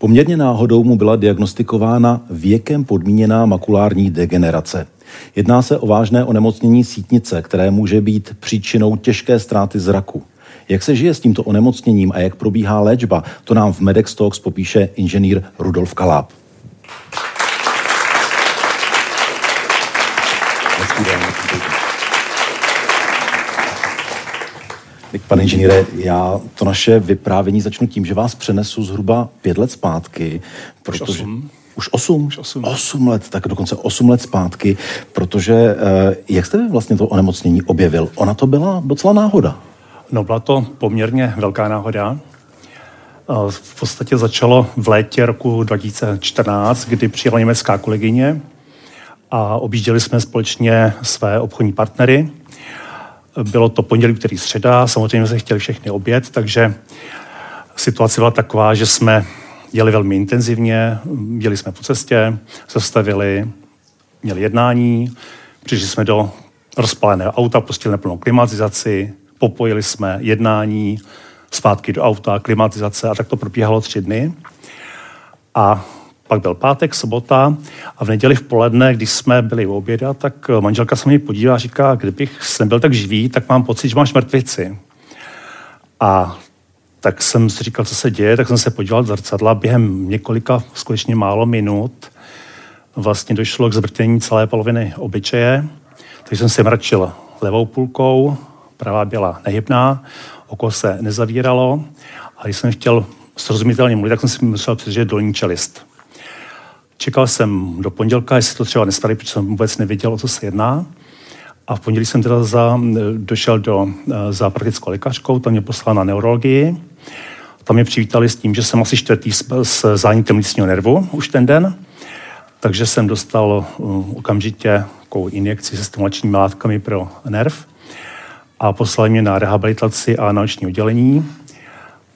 Poměrně náhodou mu byla diagnostikována věkem podmíněná makulární degenerace. Jedná se o vážné onemocnění sítnice, které může být příčinou těžké ztráty zraku. Jak se žije s tímto onemocněním a jak probíhá léčba, to nám v Medex Talks popíše inženýr Rudolf Kaláb. Pane inženýre, já to naše vyprávění začnu tím, že vás přenesu zhruba pět let zpátky, protože... Už osm. Už osm? Už osm. Osm let, tak dokonce osm let zpátky, protože eh, jak jste vy vlastně to onemocnění objevil? Ona to byla docela náhoda. No byla to poměrně velká náhoda. Eh, v podstatě začalo v létě roku 2014, kdy přijela německá kolegyně a objížděli jsme společně své obchodní partnery bylo to pondělí, který středa, samozřejmě jsme chtěli všechny oběd, takže situace byla taková, že jsme jeli velmi intenzivně, jeli jsme po cestě, zastavili, měli jednání, přišli jsme do rozpaleného auta, pustili neplnou klimatizaci, popojili jsme jednání, zpátky do auta, klimatizace a tak to probíhalo tři dny. A pak byl pátek, sobota a v neděli v poledne, když jsme byli u oběda, tak manželka se mě podívá a říká, kdybych nebyl tak živý, tak mám pocit, že máš mrtvici. A tak jsem si říkal, co se děje, tak jsem se podíval do zrcadla. Během několika skutečně málo minut vlastně došlo k zvrtění celé poloviny obyčeje, takže jsem si mračil levou půlkou, pravá byla nehybná, oko se nezavíralo a když jsem chtěl srozumitelně mluvit, tak jsem si musel přežít dolní čelist. Čekal jsem do pondělka, jestli to třeba nestali, protože jsem vůbec nevěděl, o co se jedná. A v pondělí jsem teda za, došel do, za praktickou lékařkou, tam mě poslala na neurologii. Tam mě přivítali s tím, že jsem asi čtvrtý s, s zánikem lícního nervu už ten den. Takže jsem dostal uh, okamžitě takovou injekci se stimulačními látkami pro nerv a poslali mě na rehabilitaci a noční oddělení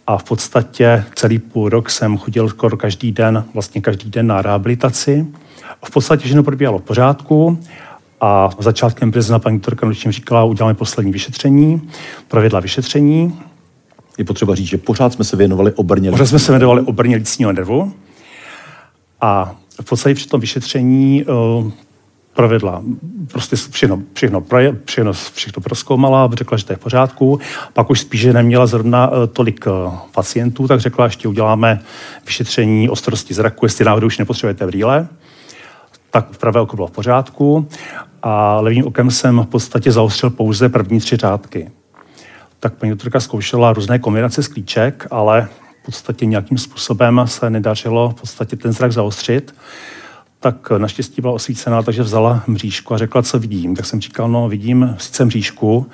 a v podstatě celý půl rok jsem chodil skoro každý den, vlastně každý den na rehabilitaci. V podstatě všechno probíhalo v pořádku a začátkem března paní doktorka nočním říkala, uděláme poslední vyšetření, provedla vyšetření. Je potřeba říct, že pořád jsme se věnovali obrně. Pořád jsme se věnovali obrně lícního nervu. A v podstatě při tom vyšetření uh, provedla, prostě všechno, všechno, všechno, všechno proskoumala, řekla, že to je v pořádku. Pak už spíše neměla zrovna eh, tolik eh, pacientů, tak řekla, ještě uděláme vyšetření ostrosti zraku, jestli náhodou už nepotřebujete brýle. Tak v pravé oko bylo v pořádku a levým okem jsem v podstatě zaostřil pouze první tři řádky. Tak paní doktorka zkoušela různé kombinace sklíček, ale v podstatě nějakým způsobem se nedařilo v podstatě ten zrak zaostřit tak naštěstí byla osvícená, takže vzala mřížku a řekla, co vidím. Tak jsem říkal, no vidím sice mřížku,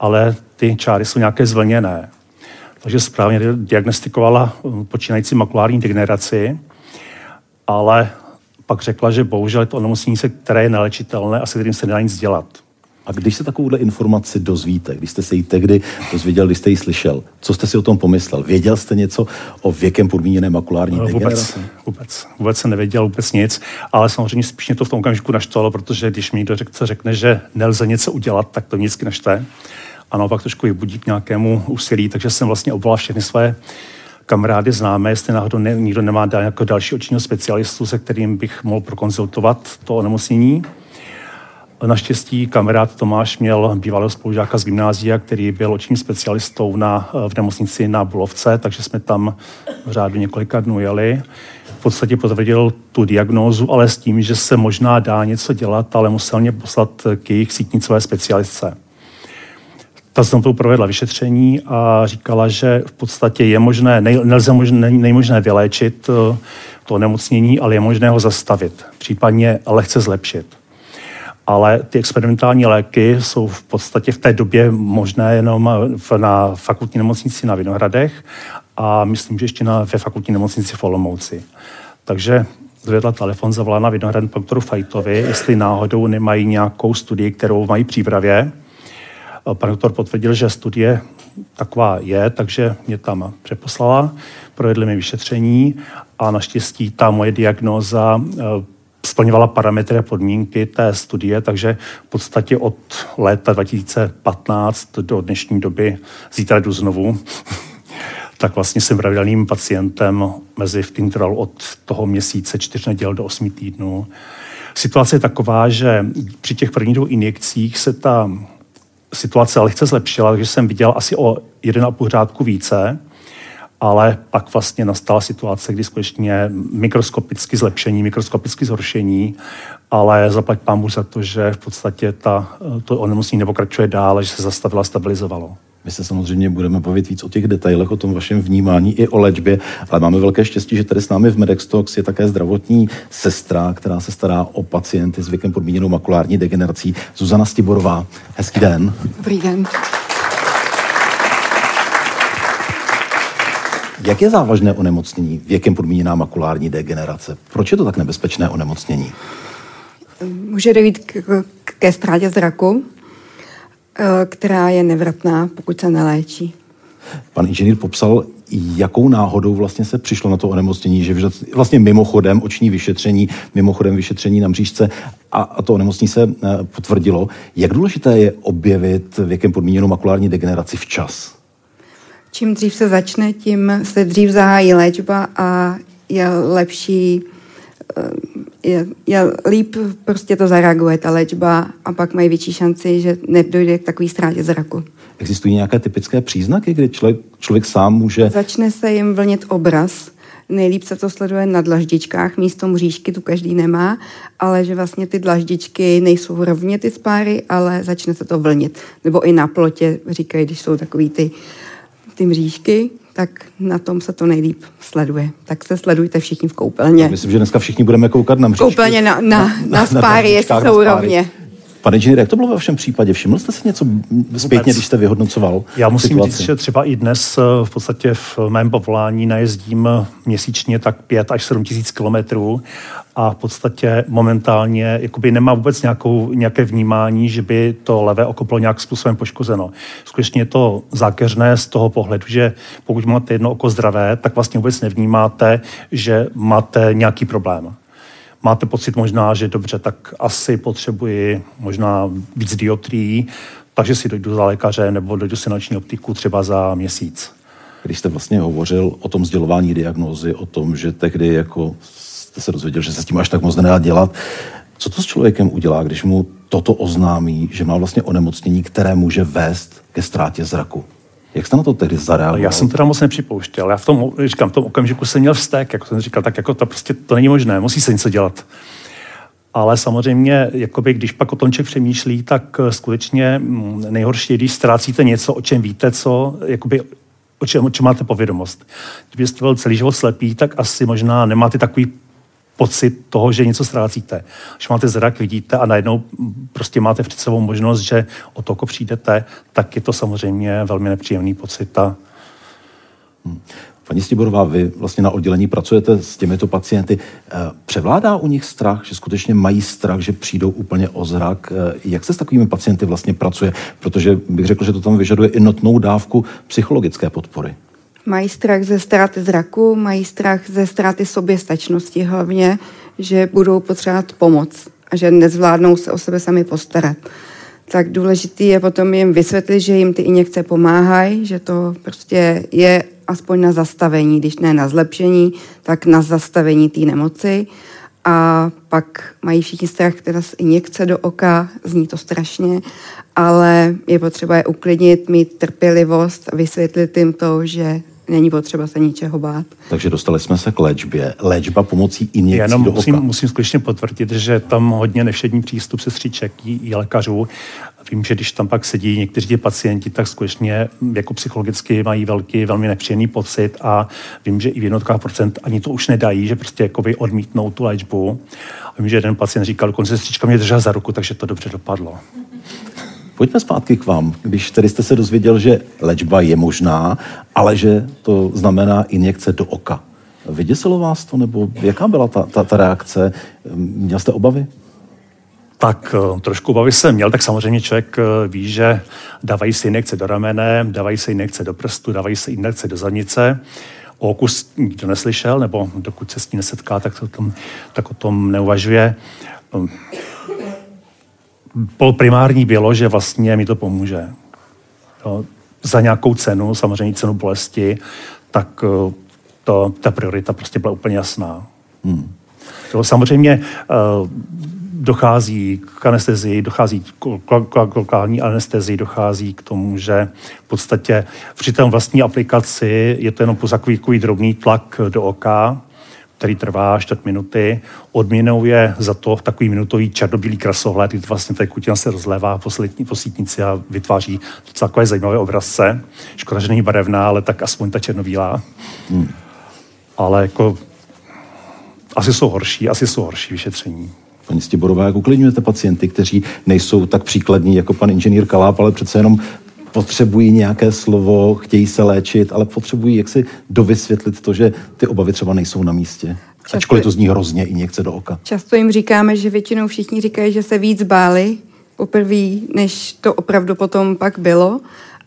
ale ty čáry jsou nějaké zvlněné. Takže správně diagnostikovala eh, počínající makulární degeneraci, ale pak řekla, že bohužel je to onemocnění, které je nelečitelné a se kterým se nedá nic dělat. A když se takovouhle informaci dozvíte, když jste se ji tehdy dozvěděl, když jste ji slyšel, co jste si o tom pomyslel? Věděl jste něco o věkem podmíněné makulární no? Vůbec, vůbec, vůbec jsem nevěděl vůbec nic, ale samozřejmě spíš mě to v tom okamžiku naštvalo, protože když mi někdo řekne, řekne, že nelze něco udělat, tak to vždycky naštve. A naopak trošku je budí k nějakému úsilí, takže jsem vlastně obvolal všechny své kamarády známé, jestli náhodou ne, nikdo nemá dál jako další očního specialistu, se kterým bych mohl prokonzultovat to onemocnění. Naštěstí kamarád Tomáš měl bývalého spolužáka z gymnázia, který byl očním specialistou na, v nemocnici na Bulovce, takže jsme tam v řádu několika dnů jeli. V podstatě potvrdil tu diagnózu, ale s tím, že se možná dá něco dělat, ale musel mě poslat k jejich sítnicové specialistce. Ta znovu provedla vyšetření a říkala, že v podstatě je možné, nej, nelze možné, není možné vyléčit eh, to nemocnění, ale je možné ho zastavit, případně lehce zlepšit ale ty experimentální léky jsou v podstatě v té době možné jenom na fakultní nemocnici na Vinohradech a myslím, že ještě na, ve fakultní nemocnici v Olomouci. Takže zvedla telefon, zavolala na Vinohrad doktoru Fajtovi, jestli náhodou nemají nějakou studii, kterou mají přípravě. Pan doktor potvrdil, že studie taková je, takže mě tam přeposlala, provedli mi vyšetření a naštěstí ta moje diagnóza eh, splňovala parametry a podmínky té studie, takže v podstatě od léta 2015 do dnešní doby, zítra jdu znovu, tak vlastně jsem pravidelným pacientem mezi v intervalu od toho měsíce čtyř neděl do osmi týdnů. Situace je taková, že při těch prvních dvou injekcích se ta situace lehce zlepšila, takže jsem viděl asi o 1,5 řádku více, ale pak vlastně nastala situace, kdy skutečně mikroskopicky zlepšení, mikroskopicky zhoršení, ale zaplať pán za to, že v podstatě ta, to onemocnění nepokračuje dál, že se zastavilo a stabilizovalo. My se samozřejmě budeme bavit víc o těch detailech, o tom vašem vnímání i o léčbě, ale máme velké štěstí, že tady s námi v Medextox je také zdravotní sestra, která se stará o pacienty s věkem podmíněnou makulární degenerací. Zuzana Stiborová. Hezký den. Dobrý den. Jak je závažné onemocnění věkem podmíněná makulární degenerace? Proč je to tak nebezpečné onemocnění? Může dojít k, ke ztrátě zraku, Eh, která je nevratná, pokud se neléčí. Pan inženýr popsal, jakou náhodou vlastně se přišlo na to onemocnění, že vlastně mimochodem oční vyšetření, mimochodem vyšetření na mřížce a, a to onemocnění se eh, potvrdilo. Jak důležité je objevit věkem podmíněnou makulární degeneraci včas? Čím dřív se začne, tím se dřív zahájí léčba a je lepší Eh, je, je líp prostě to zareaguje, ta léčba, a pak mají větší šanci, že nedojde k takové ztrátě zraku. Existují nějaké typické příznaky, kdy člověk, člověk sám může... Začne se jim vlnit obraz. Nejlíp se to sleduje na dlaždičkách, místo mřížky tu každý nemá, ale že vlastně ty dlaždičky nejsou rovně ty spáry, ale začne se to vlnit. Nebo i na plotě, říkají, když jsou takový ty, ty mřížky, tak na tom se to nejlíp sleduje. Tak se sledujte všichni v koupelně. Myslím, že dneska všichni budeme koukat na mřížky. Koupelně na, na, na, na spáry, jestli jsou rovně. Pane inženýr, jak to bylo ve vašem případě? Všiml jste si něco zpětně, Vůbec. když jste vyhodnocoval Já musím situaci? říct, že třeba i dnes eh, v podstatě v mém povolání najezdím eh, měsíčně tak 5 až 7 tisíc kilometrů a v podstatě momentálně jakoby nemá vůbec nějakou, nějaké vnímání, že by to levé oko bylo nějak způsobem poškozeno. Skutečně je to zákeřné z toho pohledu, že pokud máte jedno oko zdravé, tak vlastně vůbec nevnímáte, že máte nějaký problém máte pocit možná, že dobře, tak asi potřebuji možná víc dioptrií, takže si dojdu za lékaře nebo dojdu si noční optiku třeba za měsíc. Když jste vlastně hovořil o tom sdělování diagnózy, o tom, že tehdy jako jste se dozvěděl, že se s tím až tak moc nedá dělat, co to s člověkem udělá, když mu toto oznámí, že má vlastně onemocnění, které může vést ke ztrátě zraku? Jak jste na to tehdy zareagoval? Já jsem teda moc nepřipouštěl. Já v tom, říkám, v tom okamžiku jsem měl vztek, jako jsem říkal, tak jako to prostě to není možné, musí se něco dělat. Ale samozřejmě, jakoby, když pak o tom člověk přemýšlí, tak eh, skutečně mm, nejhorší je, když ztrácíte něco, o čem víte, co, jakoby, o čem, o čem máte povědomost. Kdybyste byl celý život slepý, tak asi možná nemáte takový pocit toho, že něco ztrácíte. Když máte zrak, vidíte a najednou prostě máte před sebou možnost, že o toko přijdete, tak je to samozřejmě velmi nepříjemný pocit. A... Hmm. Paní Stiborová, vy vlastně na oddělení pracujete s těmito pacienty. Eh, převládá u nich strach, že skutečně mají strach, že přijdou úplně o zrak? Eh, jak se s takovými pacienty vlastně pracuje? Protože bych řekl, že to tam vyžaduje i notnou dávku psychologické podpory. Mají strach ze ztráty zraku, mají strach ze ztráty soběstačnosti hlavně, že budou potřebovat pomoc a že nezvládnou se o sebe sami postarat. Tak důležitý je potom jim vysvětlit, že jim ty injekce pomáhají, že to prostě je aspoň na zastavení, když ne na zlepšení, tak na zastavení té nemoci. A pak mají všichni strach teda z injekce do oka, zní to strašně, ale je potřeba je uklidnit, mít trpělivost a vysvětlit jim to, že není potřeba se ničeho bát. Takže dostali jsme se k léčbě. Léčba pomocí injekcí Já jenom do musím, oka. musím skutečně potvrdit, že tam hodně nevšední přístup sestříček i, i lékařů. Vím, že když tam pak sedí někteří ti pacienti, tak skutečně jako psychologicky mají velký, velmi nepříjemný pocit a vím, že i v jednotkách procent ani to už nedají, že prostě jakoby odmítnou tu léčbu. A vím, že jeden pacient říkal, dokonce sestřička mě držela za ruku, takže to dobře dopadlo. Pojďme zpátky k vám. Když tedy jste se dozvěděl, že léčba je možná, ale že to znamená injekce do oka. Vyděsilo vás to, nebo jaká byla ta, ta, ta reakce? Měl jste obavy? Tak eh, trošku obavy jsem měl, tak samozřejmě člověk eh, ví, že dávají se injekce do ramene, dávají se injekce do prstu, dávají se injekce do zadnice. O okus nikdo neslyšel, nebo dokud se s tím nesetká, tak, o tom, tak o tom neuvažuje. Primární bylo, že vlastně mi to pomůže. Jo, za nějakou cenu, samozřejmě cenu bolesti, tak eh, to, ta priorita prostě byla úplně jasná. Hmm. To samozřejmě uh, dochází k anestezii, dochází k lokální anestezii, dochází k tomu, že v podstatě při té vlastní aplikaci je to jenom po takový drobný tlak do oka, který trvá čtvrt minuty. Odměnou je za to takový minutový černobílý krasohled, kdy vlastně ta kutina se rozlévá po, sítnici, po sítnici a vytváří takové zajímavé obrazce. Škoda, že není barevná, ale tak aspoň ta černobílá. Hmm. Ale jako asi jsou horší, asi jsou horší vyšetření. Paní Stiborová, jak uklidňujete pacienty, kteří nejsou tak příkladní jako pan inženýr Kaláp, ale přece jenom potřebují nějaké slovo, chtějí se léčit, ale potřebují jak si dovysvětlit to, že ty obavy třeba nejsou na místě. Často, Ačkoliv to zní hrozně i někde do oka. Často jim říkáme, že většinou všichni říkají, že se víc báli poprvé, než to opravdu potom pak bylo.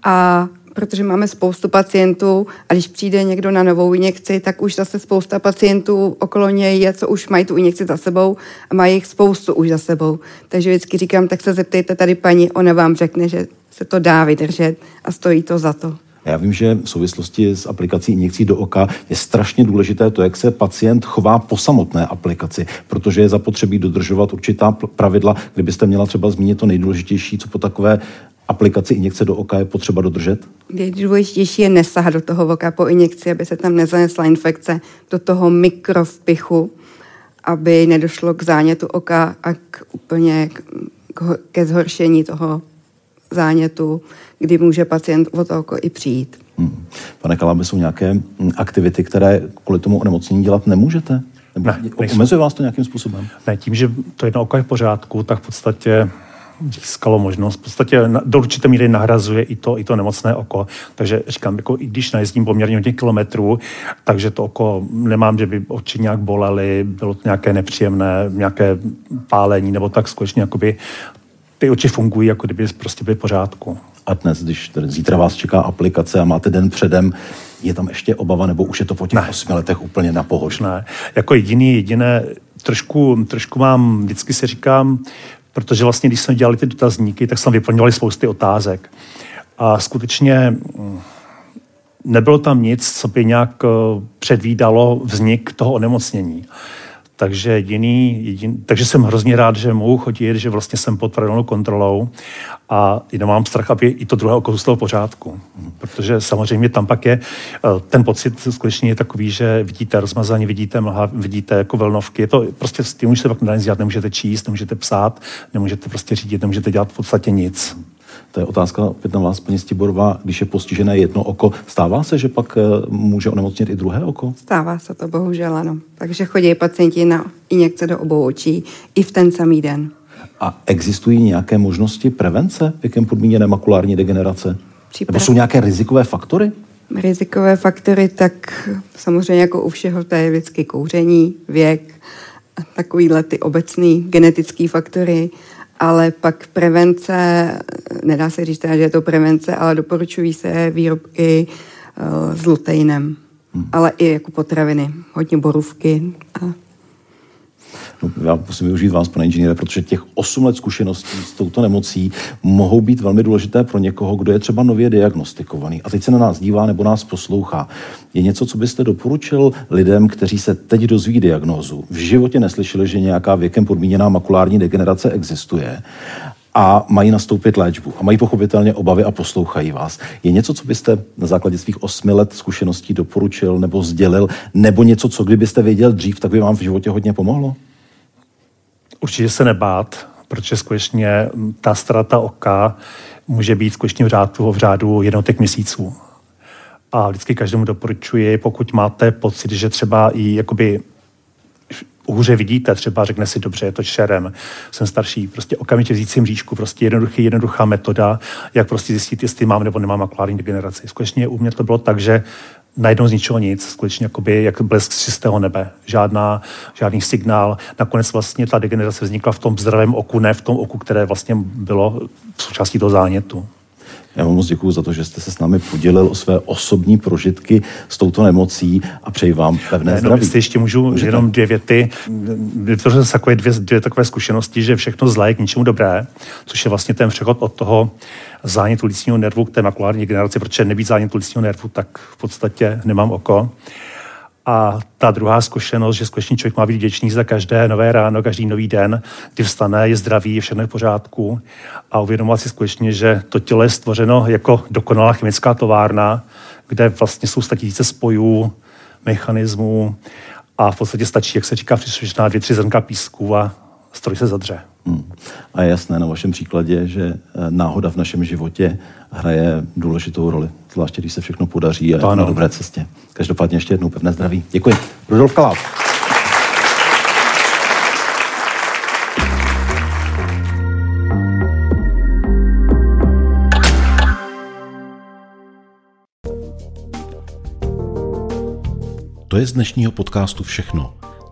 A protože máme spoustu pacientů a když přijde někdo na novou injekci, tak už zase spousta pacientů okolo něj je, co už mají tu injekci za sebou a mají jich spoustu už za sebou. Takže vždycky říkám, tak se zeptejte tady paní, ona vám řekne, že se to dá vydržet a stojí to za to. Já vím, že v souvislosti s aplikací injekcí do oka je strašně důležité to, jak se pacient chová po samotné aplikaci, protože je zapotřebí dodržovat určitá pravidla. Kdybyste měla třeba zmínit to nejdůležitější, co po takové aplikaci injekce do oka je potřeba dodržet? Nejdůležitější je nesahat do toho oka po injekci, aby se tam nezanesla infekce do toho mikrovpichu, aby nedošlo k zánětu oka a k úplně ke zhoršení toho zánětu, kdy může pacient o to oko i přijít. Hmm. Pane Kalábe, jsou nějaké hm, aktivity, které kvůli tomu onemocnění dělat nemůžete? Nebo ne, omezuje vás to nějakým způsobem? Ne, tím, že to jedno oko je v pořádku, tak v podstatě získalo možnost. V podstatě do určité míry nahrazuje i to, i to nemocné oko. Takže říkám, jako i když najezdím poměrně hodně kilometrů, takže to oko nemám, že by oči nějak bolely, bylo to nějaké nepříjemné, nějaké pálení, nebo tak skutečně jakoby ty oči fungují, jako kdyby prostě byly v pořádku. A dnes, když tedy zítra vás čeká aplikace a máte den předem, je tam ještě obava, nebo už je to po těch ne. osmi letech úplně na pohož? Ne. Jako jediný, jediné, trošku, trošku mám, vždycky si říkám, protože vlastně, když jsme dělali ty dotazníky, tak jsme vyplňovali spousty otázek. A skutečně mm, nebylo tam nic, co by nějak eh, předvídalo vznik toho onemocnění. Takže, jediný, jediný, takže jsem hrozně rád, že mohu chodit, že vlastně jsem pod pravidelnou kontrolou a jenom mám strach, aby i to druhé oko v pořádku. Protože samozřejmě tam pak je, eh, ten pocit skutečně je takový, že vidíte rozmazání, vidíte mlha, vidíte jako velnovky. Je to prostě s tím už se pak nedá nic dělat, nemůžete číst, nemůžete psát, nemůžete prostě řídit, nemůžete dělat v podstatě nic. To je otázka opět na vás, paní Stiborová. Když je postižené jedno oko, stává se, že pak eh, může onemocnit i druhé oko? Stává se to, bohužel ano. Takže chodí pacienti na injekce do obou očí i v ten samý den. A existují nějaké možnosti prevence věkem podmíněné makulární degenerace? Příprav... Nebo jsou nějaké rizikové faktory? Rizikové faktory, tak samozřejmě jako u všeho, to je vždycky kouření, věk, takovýhle ty obecný genetické faktory ale pak prevence, nedá se říct, že je to prevence, ale doporučují se výrobky uh, s luteinem, hmm. ale i jako potraviny, hodně borůvky a No, já musím využít vás, pane inženýre, protože těch 8 let zkušeností s touto nemocí mohou být velmi důležité pro někoho, kdo je třeba nově diagnostikovaný a teď se na nás dívá nebo nás poslouchá. Je něco, co byste doporučil lidem, kteří se teď dozví diagnózu, v životě neslyšeli, že nějaká věkem podmíněná makulární degenerace existuje a mají nastoupit léčbu a mají pochopitelně obavy a poslouchají vás. Je něco, co byste na základě svých osmi let zkušeností doporučil nebo sdělil, nebo něco, co kdybyste věděl dřív, tak by vám v životě hodně pomohlo? Určitě se nebát, protože skutečně ta strata oka může být skutečně v řádu, v řádu jednotek měsíců. A vždycky každému doporučuji, pokud máte pocit, že třeba i jakoby hůře vidíte, třeba řekne si, dobře, je to šerem, jsem starší, prostě okamžitě vzít si mřížku, prostě jednoduchý, jednoduchá metoda, jak prostě zjistit, jestli mám nebo nemám makulární degeneraci. Skutečně u mě to bylo tak, že najednou z ničeho nic, skutečně jakoby, jak blesk z čistého nebe. Žádná, žádný signál. Nakonec vlastně ta degenerace vznikla v tom zdravém oku, ne v tom oku, které vlastně bylo součástí toho zánětu. Já vám moc děkuji za to, že jste se s námi podělil o své osobní prožitky s touto nemocí a přeji vám pevné ne, zdraví. No, jestli ještě můžu Můžete. jenom dvě věty. Vytvořil se takové dvě, dvě takové zkušenosti, že všechno zlé je k ničemu dobré, což je vlastně ten přechod od toho zánětu lícního nervu k té makulární generaci, protože nebýt zánětu lícního nervu, tak v podstatě nemám oko. A ta druhá zkušenost, že skutečně člověk má být vděčný za každé nové ráno, každý nový den, kdy vstane, je zdravý, je všechno v pořádku a uvědomovat si skutečně, že to tělo je stvořeno jako dokonalá chemická továrna, kde vlastně jsou statisíce spojů, mechanismů a v podstatě stačí, jak se říká, příslušná dvě, tři zrnka písku a stroj se zadře. Hmm. A je jasné na vašem příkladě, že eh, náhoda v našem životě hraje důležitou roli, zvláště když se všechno podaří a je na dobré cestě. Každopádně ještě jednou pevné zdraví. Děkuji. Rudolf Kaláp. To je z dnešního podcastu všechno.